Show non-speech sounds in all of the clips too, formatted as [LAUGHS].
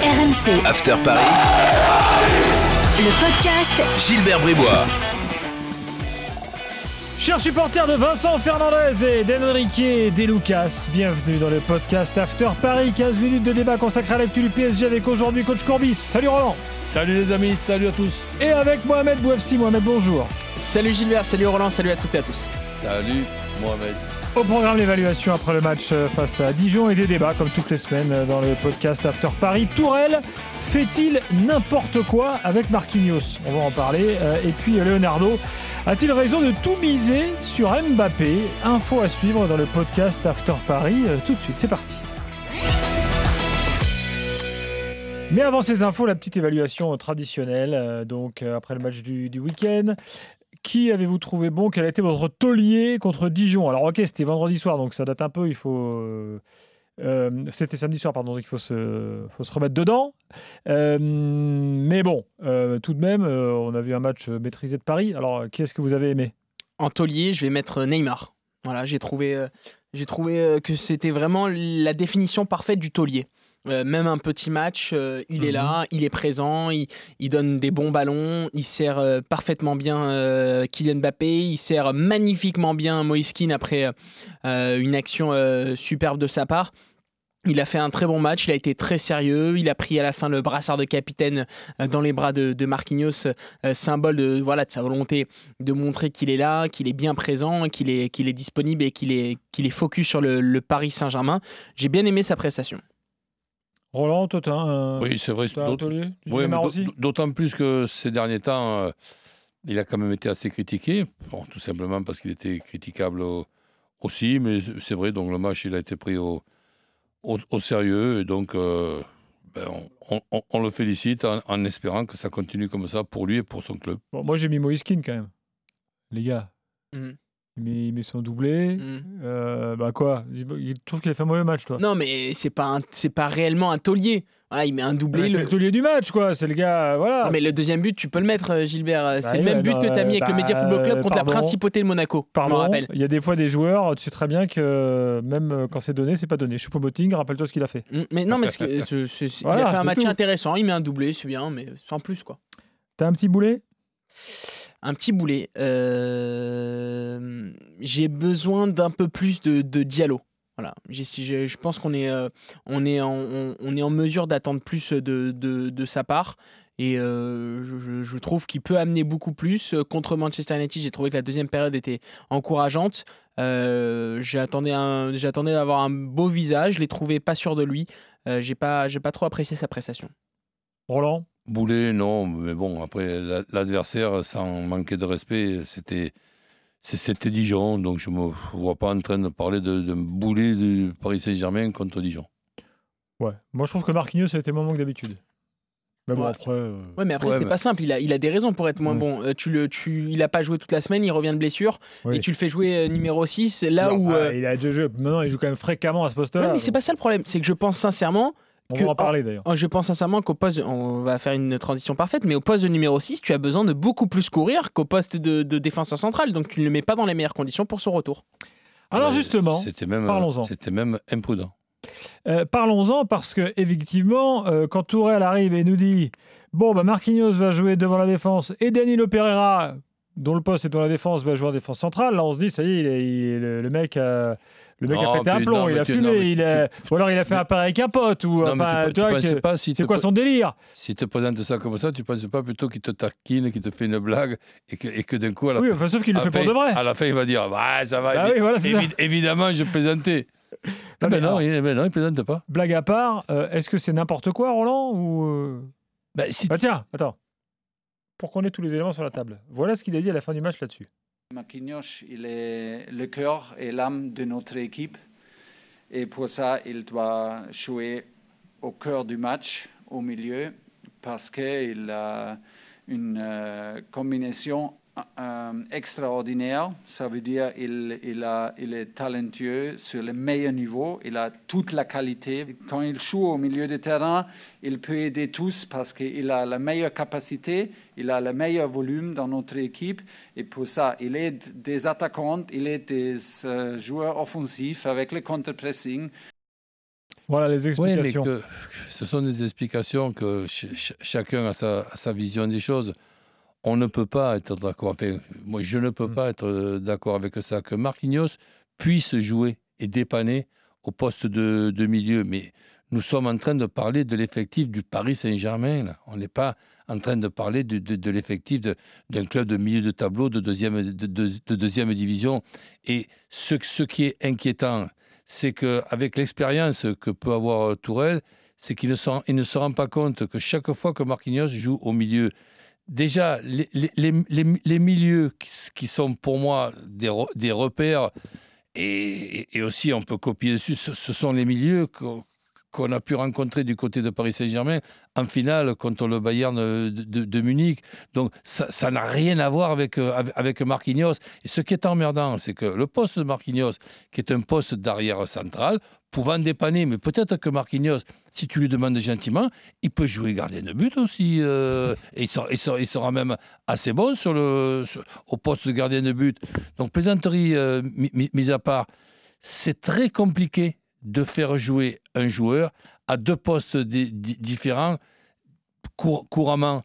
RMC, After Paris, le podcast Gilbert Bribois. Chers supporters de Vincent Fernandez et d'Enrique De Lucas, bienvenue dans le podcast After Paris, 15 minutes de débat consacré à l'actu du PSG avec aujourd'hui coach Courbis. Salut Roland Salut les amis, salut à tous. Et avec Mohamed Bouafsi. Mohamed, bonjour. Salut Gilbert, salut Roland, salut à toutes et à tous. Salut Mohamed. Au programme l'évaluation après le match euh, face à Dijon et des débats comme toutes les semaines euh, dans le podcast After Paris. Tourelle fait-il n'importe quoi avec Marquinhos? On va en parler. Euh, Et puis Leonardo a-t-il raison de tout miser sur Mbappé? Info à suivre dans le podcast After Paris. Tout de suite, c'est parti. Mais avant ces infos, la petite évaluation traditionnelle. donc après le match du week-end, qui avez-vous trouvé bon? Quel a été votre taulier contre Dijon? Alors ok, c'était vendredi soir, donc ça date un peu. Il faut, euh, c'était samedi soir, pardon. Donc il faut se, remettre dedans. Euh, mais bon, euh, tout de même, on a vu un match maîtrisé de Paris. Alors qui est-ce que vous avez aimé? En taulier, je vais mettre Neymar. Voilà, j'ai trouvé, j'ai trouvé que c'était vraiment la définition parfaite du taulier. Euh, même un petit match, euh, il est Mhm. là, il est présent, il, il donne des bons ballons, il sert euh, parfaitement bien Kylian Mbappé, il sert magnifiquement bien Moïse Kean après une action superbe de sa part. Il a fait un très bon match, il a été très sérieux, il a pris à la fin le brassard de capitaine dans les bras de, de Marquinhos, symbole de, voilà, de sa volonté de montrer qu'il est là, qu'il est bien présent, qu'il est, qu'il est disponible et qu'il est, qu'il est focus sur le, le Paris Saint-Germain. J'ai bien aimé sa prestation. Roland, toi, t'as un, Oui, c'est vrai. oui, D'autant plus que ces derniers temps, euh, il a quand même été assez critiqué. Bon, tout simplement parce qu'il était critiquable au- aussi, mais c'est vrai, donc le match, il a été pris au, au, au sérieux. Et donc, euh, ben, on, on- on le félicite en, en espérant que ça continue comme ça pour lui et pour son club. Bon, Moi, j'ai mis Moïse Kean quand même. Les gars, Mhm. Met, il met son doublé. Mhm. Euh, bah quoi? Il trouve qu'il a fait un mauvais match, toi Non, mais c'est pas, un- c'est pas réellement un taulier. Voilà, il met un doublé. Ouais, C'est le- le taulier du match, quoi. C'est le gars, euh, voilà. Non, mais le deuxième but, tu peux le mettre, euh, Gilbert. C'est Bah le oui, même ouais, but que tu as mis avec le bah, Media Football Club contre pardon. la principauté de Monaco. Pardon, il y a des fois des joueurs, tu sais très bien que même quand c'est donné, c'est pas donné. Choupo-Moting, rappelle-toi ce qu'il a fait. Mm, Mais non, mais ce que- ce- ce- il a [LAUGHS] fait un c'est match tout. intéressant. Il met un doublé, c'est bien, mais sans plus, quoi. T'as un petit boulet? Un petit boulet. Euh, J'ai besoin d'un peu plus de, Diallo. Voilà. Je pense qu'on est, euh, on est, en, on, est en mesure d'attendre plus de, de, de sa part. Et euh, je, trouve qu'il peut amener beaucoup plus. Contre Manchester United, j'ai trouvé que la deuxième période était encourageante. J'attendais j'attendais d'avoir un beau visage. Je l'ai trouvé pas sûr de lui. J'ai pas, pas trop apprécié sa prestation. Roland? Boulet, non, mais bon, après, la- l'adversaire, sans manquer de respect, c'était. c'est- C'était Dijon, donc je ne me vois pas en train de parler de, de boulet du Paris Saint-Germain contre Dijon. Ouais. Moi, je trouve que Marquinhos a été moins bon que d'habitude. Mais bon, Ouais. après. euh, Ouais, mais après, Ouais, c'est mais- pas simple. Il a, il a des raisons pour être moins Ouais. bon. Euh, tu le, tu, il a pas joué toute la semaine, il revient de blessure. Oui. Et tu le fais jouer euh, numéro 6, là où. euh, Il a déjà joué. Maintenant, il joue quand même fréquemment à ce poste-là. ouais, mais c'est pas ça le problème. C'est que je pense sincèrement. On que- va en parler d'ailleurs. oh, Je pense sincèrement qu'au poste. On va faire une transition parfaite, mais au poste de numéro 6, tu as besoin de beaucoup plus courir qu'au poste de, de défenseur central. Donc tu ne le mets pas dans les meilleures conditions pour son retour. Alors, justement, C'était même, parlons-en. c'était même imprudent. Euh, Parlons-en parce que effectivement, euh, quand Tourelle arrive et nous dit bon bah Marquinhos va jouer devant la défense et Danilo Pereira, dont le poste est dans la défense, va jouer en défense centrale. Là, on se dit ça y est, il est- il est- le, le mec, a, le mec a Non, pété un plomb, non, il mais a tu- fumé, non, mais tu- ou alors il a fait mais- un pari avec un pote ou mais enfin, tu, tu vois, penses que- pas si c'est quoi son délire? S'il te présente ça comme ça, tu penses pas plutôt qu'il te taquine, qu'il te fait une blague et que, et que d'un coup, à la, Oui, fin, sauf qu'il le fait pour de vrai. à la fin, il va dire Ouais, ça va. Ah évi- oui, voilà, c'est ça. évi- évidemment, je plaisantais. Non, Ah, mais non, il, ben non, il plaisante pas. Blague à part, euh, est-ce que c'est n'importe quoi, Roland ou euh, Ben, si Bah tiens, attends. Pour qu'on ait tous les éléments sur la table. Voilà ce qu'il a dit à la fin du match là-dessus. Marquinhos, il est le cœur et l'âme de notre équipe. Et pour ça, il doit jouer au cœur du match, au milieu, parce qu'il a une euh, combinaison euh, extraordinaire. Ça veut dire qu'il il a- il est talentueux sur le meilleur niveau. Il a toute la qualité. Quand il joue au milieu de terrain, il peut aider tous parce qu'il a la meilleure capacité, il a le meilleur volume dans notre équipe. Et pour ça, il aide des attaquants, il aide des euh, joueurs offensifs avec le contre-pressing. Voilà les Oui, mais explications. que ce sont des explications que ch- ch- chacun a sa, a sa vision des choses. On ne peut pas être d'accord. Enfin, moi, je ne peux Mm. pas être euh, d'accord avec ça. Que Marquinhos puisse jouer et dépanner au poste de, de milieu. Mais nous sommes en train de parler de l'effectif du Paris Saint-Germain. On n'est pas en train de parler de, de- de l'effectif d'un club de milieu de tableau de deuxième, de, de- de deuxième division. Et ce, ce qui est inquiétant, c'est qu'avec l'expérience que peut avoir euh, Tourelle, c'est qu'il ne se rend pas compte que chaque fois que Marquinhos joue au milieu, déjà, les, milieux qui, sont pour moi des, des repères, et, aussi on peut copier dessus, ce, sont les milieux qu'on a pu rencontrer du côté de Paris Saint-Germain en finale contre le Bayern de, Munich. Donc ça n'a rien à voir avec, euh, avec, avec Marquinhos. Et ce qui est emmerdant, c'est que le poste de Marquinhos, qui est un poste d'arrière central, pouvant dépanner, mais peut-être que Marquinhos, si tu lui demandes gentiment, il peut jouer gardien de but aussi. euh, et il sera, il sera- même assez bon sur le, au poste de gardien de but. Donc, plaisanterie euh, mi- mi- mise à part, c'est très compliqué de faire jouer un joueur à deux postes di- di- différents cour- couramment.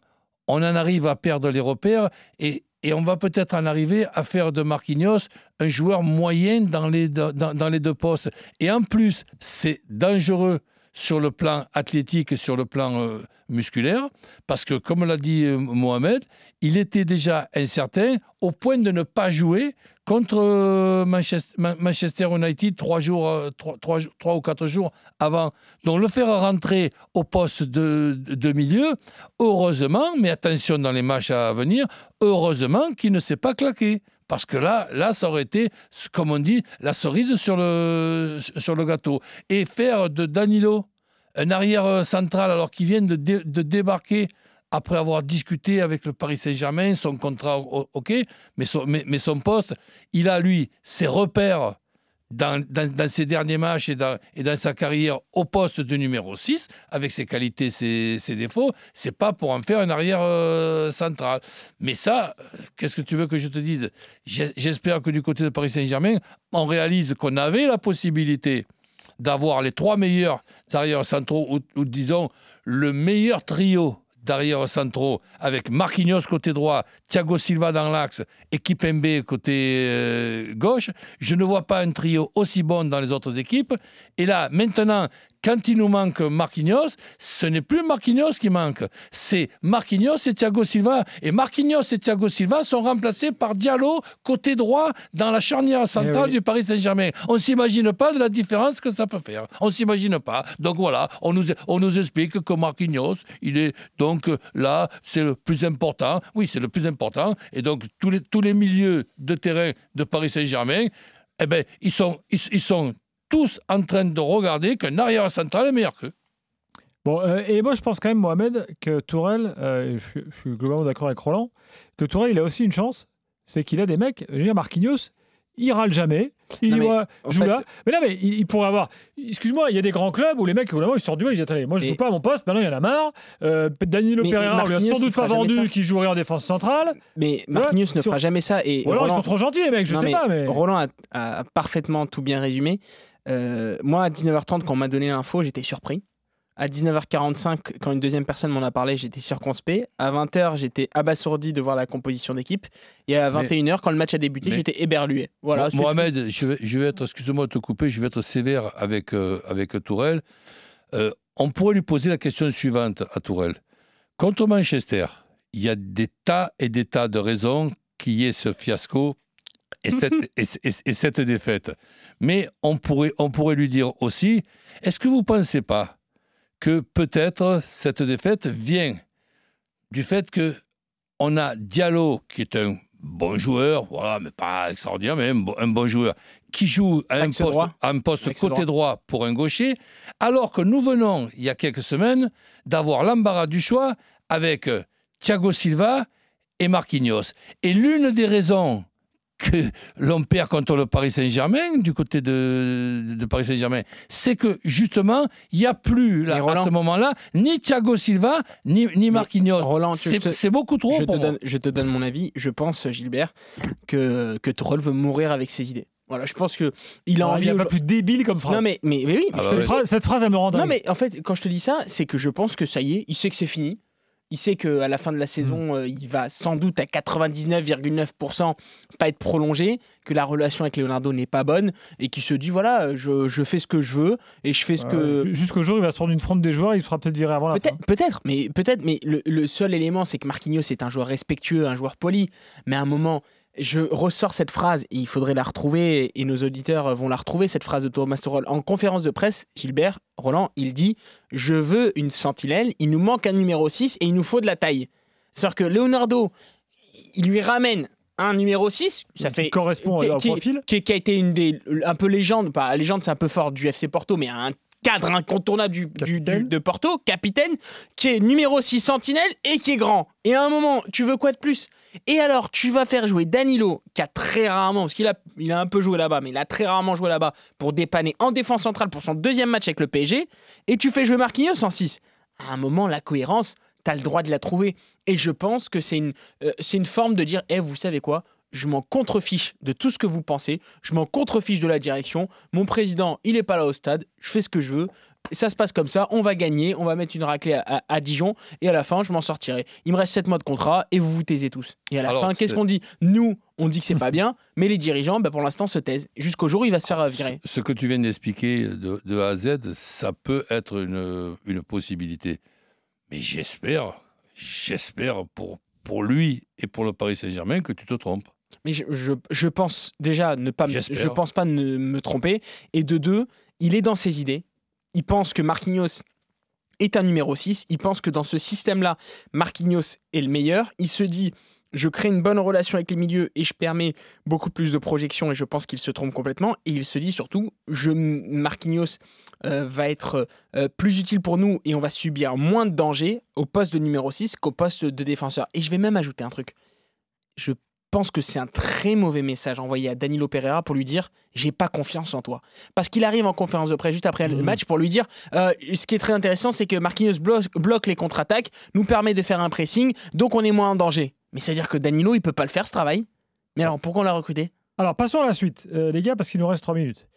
On en arrive à perdre les repères et, on va peut-être en arriver à faire de Marquinhos un joueur moyen dans les, dans, dans les deux postes. Et en plus, c'est dangereux sur le plan athlétique et sur le plan euh, musculaire, parce que, comme l'a dit euh, Mohamed, il était déjà incertain au point de ne pas jouer contre euh, Manchester, Ma- Manchester United trois, jours, euh, trois, jours- trois ou quatre jours avant. Donc le faire rentrer au poste de, milieu, heureusement, mais attention dans les matchs à venir, heureusement qu'il ne s'est pas claqué. Parce que là, là, ça aurait été, comme on dit, la cerise sur le, gâteau. Et faire de Danilo un arrière euh, central alors qu'il vient de débarquer après avoir discuté avec le Paris Saint-Germain, son contrat, ok, mais son, poste, il a, lui, ses repères dans, ses derniers matchs et dans, sa carrière au poste de numéro 6, avec ses qualités, ses, ses défauts, c'est pas pour en faire un arrière euh, central. Mais ça, qu'est-ce que tu veux que je te dise? J'espère que du côté de Paris Saint-Germain, on réalise qu'on avait la possibilité d'avoir les trois meilleurs arrières centraux, ou disons le meilleur trio d'arrière centraux avec Marquinhos côté droit, Thiago Silva dans l'axe et Kipembe côté euh, gauche. Je ne vois pas un trio aussi bon dans les autres équipes. Et là, maintenant, quand il nous manque Marquinhos, ce n'est plus Marquinhos qui manque, c'est Marquinhos et Thiago Silva. Et Marquinhos et Thiago Silva sont remplacés par Diallo côté droit dans la charnière centrale oui. du Paris Saint-Germain. On ne s'imagine pas de la différence que ça peut faire. On ne s'imagine pas. Donc voilà, on nous, on nous explique que Marquinhos, il est donc là, c'est le plus important. Oui, c'est le plus important. Et donc tous les, tous les milieux de terrain de Paris Saint-Germain, eh ben, ils sont, ils, ils sont tous en train de regarder qu'un arrière central est meilleur qu'eux. Bon, euh, et moi je pense quand même, Mohamed, que Tourelle, euh, je, je suis globalement d'accord avec Roland, que Tourelle, il a aussi une chance, c'est qu'il a des mecs, je veux dire, Marquinhos, il râle jamais. Il Non, dit, mais ouais, en joue fait- là. Mais là, mais il, il pourrait avoir. Excuse-moi, il y a des grands clubs où les mecs, au moment, ils sortent du ils disent Attendez, moi je Mais- joue pas à mon poste, maintenant il y en a marre. Euh, Danilo Mais Pereira, on lui a sans doute pas vendu ça. qu'il jouerait en défense centrale. Mais Marquinhos ne fera jamais ça. Et Ou alors ils Roland- sont trop gentils, les mecs, je Non, sais mais pas. Mais... Roland a, a parfaitement tout bien résumé. Euh, moi, à 19h30, quand on m'a donné l'info, j'étais surpris. À 19h45, quand une deuxième personne m'en a parlé, j'étais circonspect. À 20h, j'étais abasourdi de voir la composition d'équipe. Et à 21h, quand le match a débuté, mais- j'étais éberlué. Voilà, Mohamed, je vais, je vais être, excuse-moi de te couper, je vais être sévère avec, euh, avec Tourelle. Euh, on pourrait lui poser la question suivante à Tourelle. Contre Manchester, il y a des tas et des tas de raisons qu'il y ait ce fiasco et cette, [LAUGHS] et, et- et cette défaite. Mais on pourrait, on pourrait lui dire aussi, est-ce que vous ne pensez pas que peut-être cette défaite vient du fait que on a Diallo, qui est un bon joueur, voilà, mais pas extraordinaire, mais un bon, un bon joueur, qui joue à un poste, droit. à un poste Axe côté droit. droit pour un gaucher, alors que nous venons, il y a quelques semaines, d'avoir l'embarras du choix avec euh, Thiago Silva et Marquinhos. Et l'une des raisons que l'on perd contre le Paris Saint-Germain, du côté de, de Paris Saint-Germain, c'est que justement, il n'y a plus là, à ce moment-là ni Thiago Silva, ni, ni Marquinhos. Roland, c'est beaucoup trop je, pour te moi. donne, je te donne mon avis. Je pense, Gilbert, que, que Troll veut mourir avec ses idées. Voilà, je pense que il a envie. Il n'y a pas plus débile comme phrase. Non mais, mais, mais oui, Ah je bah te cette, phrase, cette phrase, elle me rend Non, mais en fait, quand je te dis ça, c'est que je pense que ça y est, il sait que c'est fini. Il sait qu'à la fin de la saison, Mm. euh, il va sans doute à 99,9% pas être prolongé, que la relation avec Leonardo n'est pas bonne et qu'il se dit voilà, je, je fais ce que je veux et je fais ce que. Euh, Jusqu'au jour, il va se prendre une fronde des joueurs, il se fera peut-être virer avant la fin. Peut-être, peut-être, mais peut-être, mais le, le seul élément, c'est que Marquinhos est un joueur respectueux, un joueur poli. Mais à un moment, je ressors cette phrase et il faudrait la retrouver et nos auditeurs vont la retrouver cette phrase de Thomas Tuchel en conférence de presse. Gilbert Roland, il dit je veux une sentinelle, il nous manque un numéro 6 et il nous faut de la taille. C'est-à-dire que Leonardo, il lui ramène un numéro 6, ça Qui fait correspond qui- profil. qui, qui a été une des un peu légende, pas légende, c'est un peu fort du FC Porto, mais un cadre incontournable du, du- de Porto, capitaine, qui est numéro 6 sentinelle et qui est grand. Et à un moment, tu veux quoi de plus? Et alors, tu vas faire jouer Danilo, qui a très rarement, parce qu'il a, il a un peu joué là-bas, mais il a très rarement joué là-bas pour dépanner en défense centrale pour son deuxième match avec le PSG, et tu fais jouer Marquinhos en 6. À un moment, la cohérence, tu as le droit de la trouver. Et je pense que c'est une, euh, c'est une forme de dire, eh, vous savez quoi? Je m'en contrefiche de tout ce que vous pensez, je m'en contrefiche de la direction. Mon président, il n'est pas là au stade, je fais ce que je veux. Ça se passe comme ça, on va gagner, on va mettre une raclée à, à- à Dijon et à la fin, je m'en sortirai. Il me reste 7 mois de contrat et vous vous taisez tous. Et à la Alors, fin, qu'est-ce qu'on dit? Nous, on dit que c'est pas bien, [LAUGHS] mais les dirigeants, bah, pour l'instant, se taisent. Jusqu'au jour où il va se faire virer. Ce que tu viens d'expliquer de, de A à Z, ça peut être une, une possibilité. Mais j'espère, j'espère pour, pour lui et pour le Paris Saint-Germain que tu te trompes. Mais je, je- je pense déjà ne pas, me- je pense pas ne me tromper. Et de deux, il est dans ses idées. Il pense que Marquinhos est un numéro 6. Il pense que dans ce système-là, Marquinhos est le meilleur. Il se dit, je crée une bonne relation avec les milieux et je permets beaucoup plus de projections. Et je pense qu'il se trompe complètement. Et il se dit surtout, je, Marquinhos euh, va être euh, plus utile pour nous et on va subir moins de danger au poste de numéro 6 qu'au poste de défenseur. Et je vais même ajouter un truc. Je pense que c'est un très mauvais message envoyé à Danilo Pereira pour lui dire j'ai pas confiance en toi. Parce qu'il arrive en conférence de presse juste après le Mhm. match pour lui dire euh, ce qui est très intéressant, c'est que Marquinhos bloque, bloque les contre-attaques, nous permet de faire un pressing, donc on est moins en danger. Mais c'est à dire que Danilo il peut pas le faire ce travail. Mais alors pourquoi on l'a recruté? Alors, passons à la suite, euh, les gars, parce qu'il nous reste 3 minutes.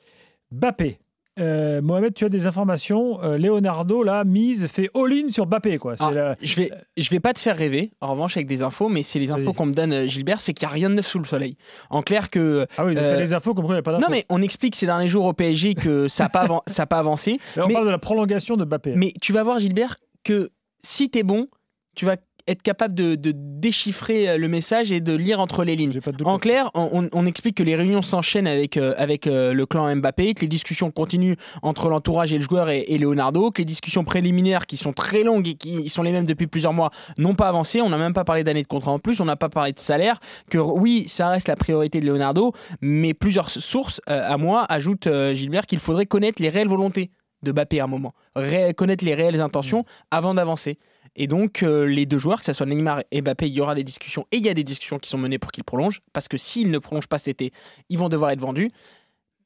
Bappé. Euh, Mohamed, tu as des informations. Euh, Leonardo, là, mise, fait all-in sur Bappé. Quoi. Ah, la- Je vais, je vais pas te faire rêver, en revanche, avec des infos, mais c'est les infos qu'on me donne, euh, Gilbert, c'est qu'il n'y a rien de neuf sous le soleil. En clair que... Ah oui, donc euh, les infos quoi il n'y a pas d'infos. Non mais on explique ces derniers jours au PSG que [LAUGHS] ça n'a pas, avan- ça a pas avancé. Là, on mais- parle de la prolongation de Bappé. Mais tu vas voir, Gilbert, que si tu es bon, tu vas être capable de, de déchiffrer euh, le message et de lire entre les lignes. En clair, on, explique que les réunions s'enchaînent avec, euh, avec euh, le clan Mbappé, que les discussions continuent entre l'entourage et le joueur et, et Leonardo, que les discussions préliminaires qui sont très longues et qui sont les mêmes depuis plusieurs mois n'ont pas avancé. On n'a même pas parlé d'années de contrat en plus, on n'a pas parlé de salaire. Que oui, ça reste la priorité de Leonardo, mais plusieurs sources euh, à moi ajoutent, Gilbert, qu'il faudrait connaître les réelles volontés de Mbappé à un moment, Ré- connaître les réelles intentions avant d'avancer. Et donc, euh, les deux joueurs, que ce soit Neymar et Mbappé, il y aura des discussions et il y a des discussions qui sont menées pour qu'ils prolongent, parce que s'ils ne prolongent pas cet été, ils vont devoir être vendus.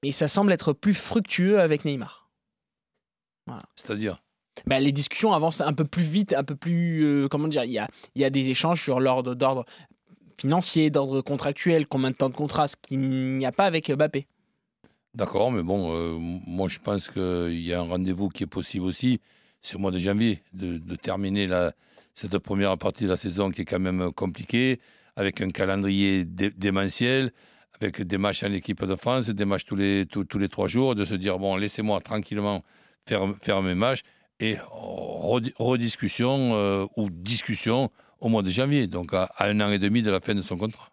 Mais ça semble être plus fructueux avec Neymar. C'est-à-dire? Bah, les discussions avancent un peu plus vite, un peu plus. euh, comment dire Il y a, il y a des échanges sur l'ordre d'ordre financier, d'ordre contractuel, combien de temps de contrat, ce qu'il n'y a pas avec Mbappé. D'accord, mais bon, euh, moi je pense qu'il y a un rendez-vous qui est possible aussi. C'est au mois de janvier, de, de terminer la, cette première partie de la saison qui est quand même compliquée, avec un calendrier dé- démentiel, avec des matchs en équipe de France, des matchs tous les, tous, tous les trois jours, de se dire, bon, laissez-moi tranquillement faire, faire mes matchs, et redi- rediscussion euh, ou discussion au mois de janvier, donc à, à un an et demi de la fin de son contrat.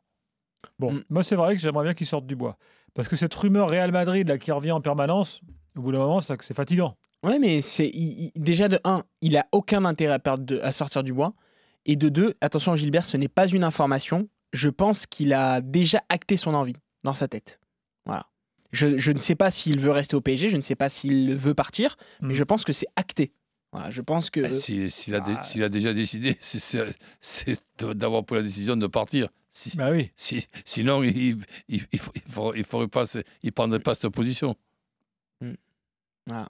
Bon, Mm. moi, c'est vrai que j'aimerais bien qu'il sorte du bois. Parce que cette rumeur Real Madrid là, qui revient en permanence, au bout d'un moment, ça- c'est fatigant. Ouais, mais c'est il- il- déjà de 1, il a aucun intérêt à, perdre de- à sortir du bois. Et de 2, attention Gilbert, ce n'est pas une information. Je pense qu'il a déjà acté son envie dans sa tête. Voilà. Je, je ne sais pas s'il veut rester au PSG, je ne sais pas s'il veut partir, mais Mm. je pense que c'est acté. Voilà, je pense que. Eh, si- S'il a, dé- ah. s'il a déjà décidé, [LAUGHS] c'est- c'est c'est de- d'avoir pris la décision de partir. Si- Bah oui. si- sinon, il ne il, il, faut- il il pas, il prendrait pas cette position. Voilà.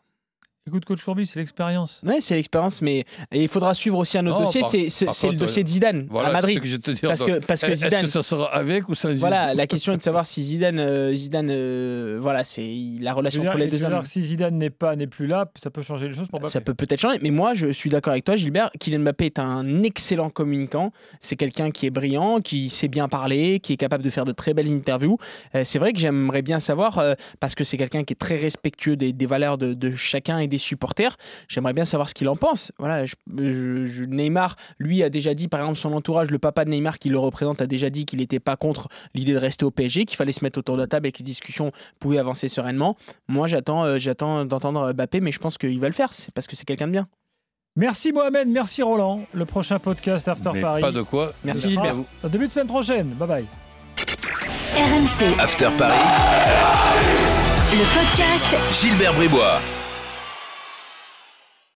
Écoute, coach Courbis, c'est l'expérience. Ouais, c'est l'expérience, mais et il faudra suivre aussi un autre Non, dossier, par- c'est c'est- par c'est le dossier de Zidane Voilà, à c'est Madrid. ce que je te. Parce que, parce que Est-ce Zidane, que ça sera avec ou sans Zidane voilà, la question est de savoir si Zidane, euh, Zidane, euh, voilà, c'est la relation dire, entre les deux hommes. si Zidane n'est pas, n'est plus là, ça peut changer les choses pour Mbappé. Ça peut peut-être changer, mais moi je suis d'accord avec toi, Gilbert. Kylian Mbappé est un excellent communicant. C'est quelqu'un qui est brillant, qui sait bien parler, qui est capable de faire de très belles interviews. Euh, c'est vrai que j'aimerais bien savoir, euh, parce que c'est quelqu'un qui est très respectueux des, des valeurs de, de chacun et des supporters. J'aimerais bien savoir ce qu'il en pense. Voilà, je- je- je- Neymar, lui, a déjà dit, par exemple, son entourage, le papa de Neymar qui le représente, a déjà dit qu'il n'était pas contre l'idée de rester au PSG, qu'il fallait se mettre autour de la table et que les discussions pouvaient avancer sereinement. Moi, j'attends, euh, j'attends d'entendre Mbappé, mais je pense qu'il va le faire. C'est parce que c'est quelqu'un de bien. Merci Mohamed, merci Roland. Le prochain podcast After Mais Paris. pas de quoi. Merci Ah, Gilbert. au début de semaine prochaine. Bye bye. RMC, After Paris, le podcast Gilbert Bribois.